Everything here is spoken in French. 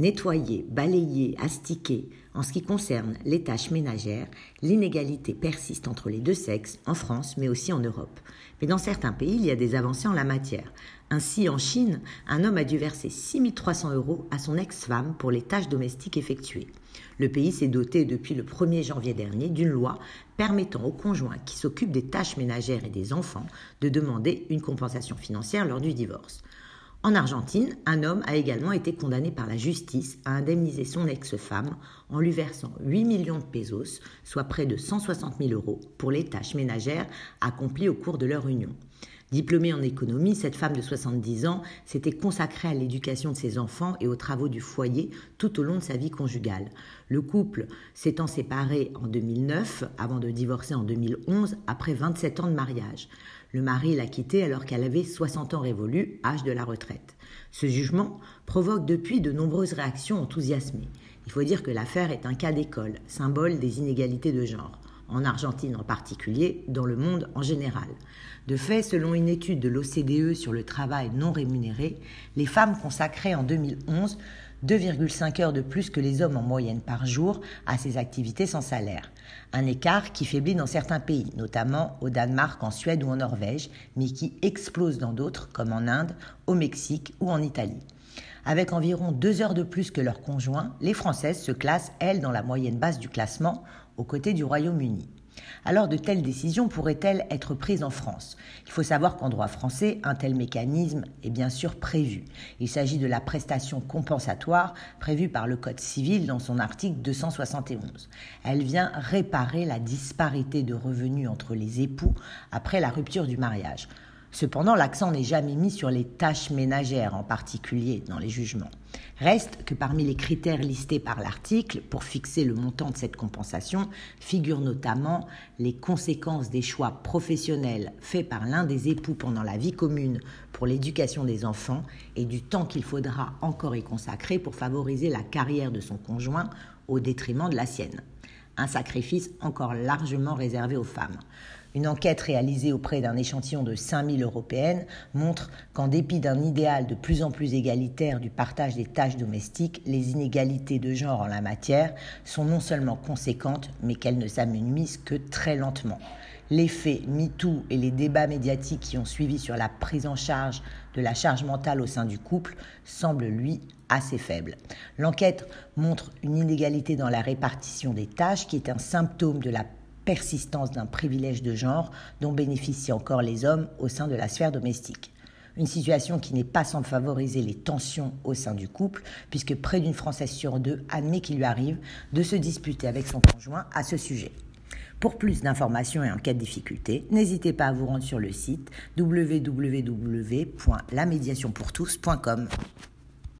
Nettoyer, balayer, astiquer, en ce qui concerne les tâches ménagères, l'inégalité persiste entre les deux sexes, en France mais aussi en Europe. Mais dans certains pays, il y a des avancées en la matière. Ainsi, en Chine, un homme a dû verser 6300 euros à son ex-femme pour les tâches domestiques effectuées. Le pays s'est doté depuis le 1er janvier dernier d'une loi permettant aux conjoints qui s'occupent des tâches ménagères et des enfants de demander une compensation financière lors du divorce. En Argentine, un homme a également été condamné par la justice à indemniser son ex-femme en lui versant 8 millions de pesos, soit près de 160 000 euros, pour les tâches ménagères accomplies au cours de leur union. Diplômée en économie, cette femme de 70 ans s'était consacrée à l'éducation de ses enfants et aux travaux du foyer tout au long de sa vie conjugale. Le couple s'étant séparé en 2009 avant de divorcer en 2011 après 27 ans de mariage. Le mari l'a quittée alors qu'elle avait 60 ans révolus, âge de la retraite. Ce jugement provoque depuis de nombreuses réactions enthousiasmées. Il faut dire que l'affaire est un cas d'école, symbole des inégalités de genre en Argentine en particulier, dans le monde en général. De fait, selon une étude de l'OCDE sur le travail non rémunéré, les femmes consacraient en 2011 2,5 heures de plus que les hommes en moyenne par jour à ces activités sans salaire. Un écart qui faiblit dans certains pays, notamment au Danemark, en Suède ou en Norvège, mais qui explose dans d'autres, comme en Inde, au Mexique ou en Italie. Avec environ deux heures de plus que leurs conjoints, les Françaises se classent, elles, dans la moyenne basse du classement, aux côtés du Royaume-Uni. Alors de telles décisions pourraient-elles être prises en France? Il faut savoir qu'en droit français, un tel mécanisme est bien sûr prévu. Il s'agit de la prestation compensatoire prévue par le Code civil dans son article 271. Elle vient réparer la disparité de revenus entre les époux après la rupture du mariage. Cependant, l'accent n'est jamais mis sur les tâches ménagères en particulier dans les jugements. Reste que parmi les critères listés par l'article pour fixer le montant de cette compensation figurent notamment les conséquences des choix professionnels faits par l'un des époux pendant la vie commune pour l'éducation des enfants et du temps qu'il faudra encore y consacrer pour favoriser la carrière de son conjoint au détriment de la sienne un sacrifice encore largement réservé aux femmes. Une enquête réalisée auprès d'un échantillon de 5000 européennes montre qu'en dépit d'un idéal de plus en plus égalitaire du partage des tâches domestiques, les inégalités de genre en la matière sont non seulement conséquentes, mais qu'elles ne s'amenuisent que très lentement. L'effet MeToo et les débats médiatiques qui ont suivi sur la prise en charge de la charge mentale au sein du couple semblent, lui, assez faibles. L'enquête montre une inégalité dans la répartition des tâches qui est un symptôme de la persistance d'un privilège de genre dont bénéficient encore les hommes au sein de la sphère domestique. Une situation qui n'est pas sans favoriser les tensions au sein du couple, puisque près d'une Française sur deux admet qu'il lui arrive de se disputer avec son conjoint à ce sujet. Pour plus d'informations et en cas de difficulté, n'hésitez pas à vous rendre sur le site www.lamédiationpourtous.com.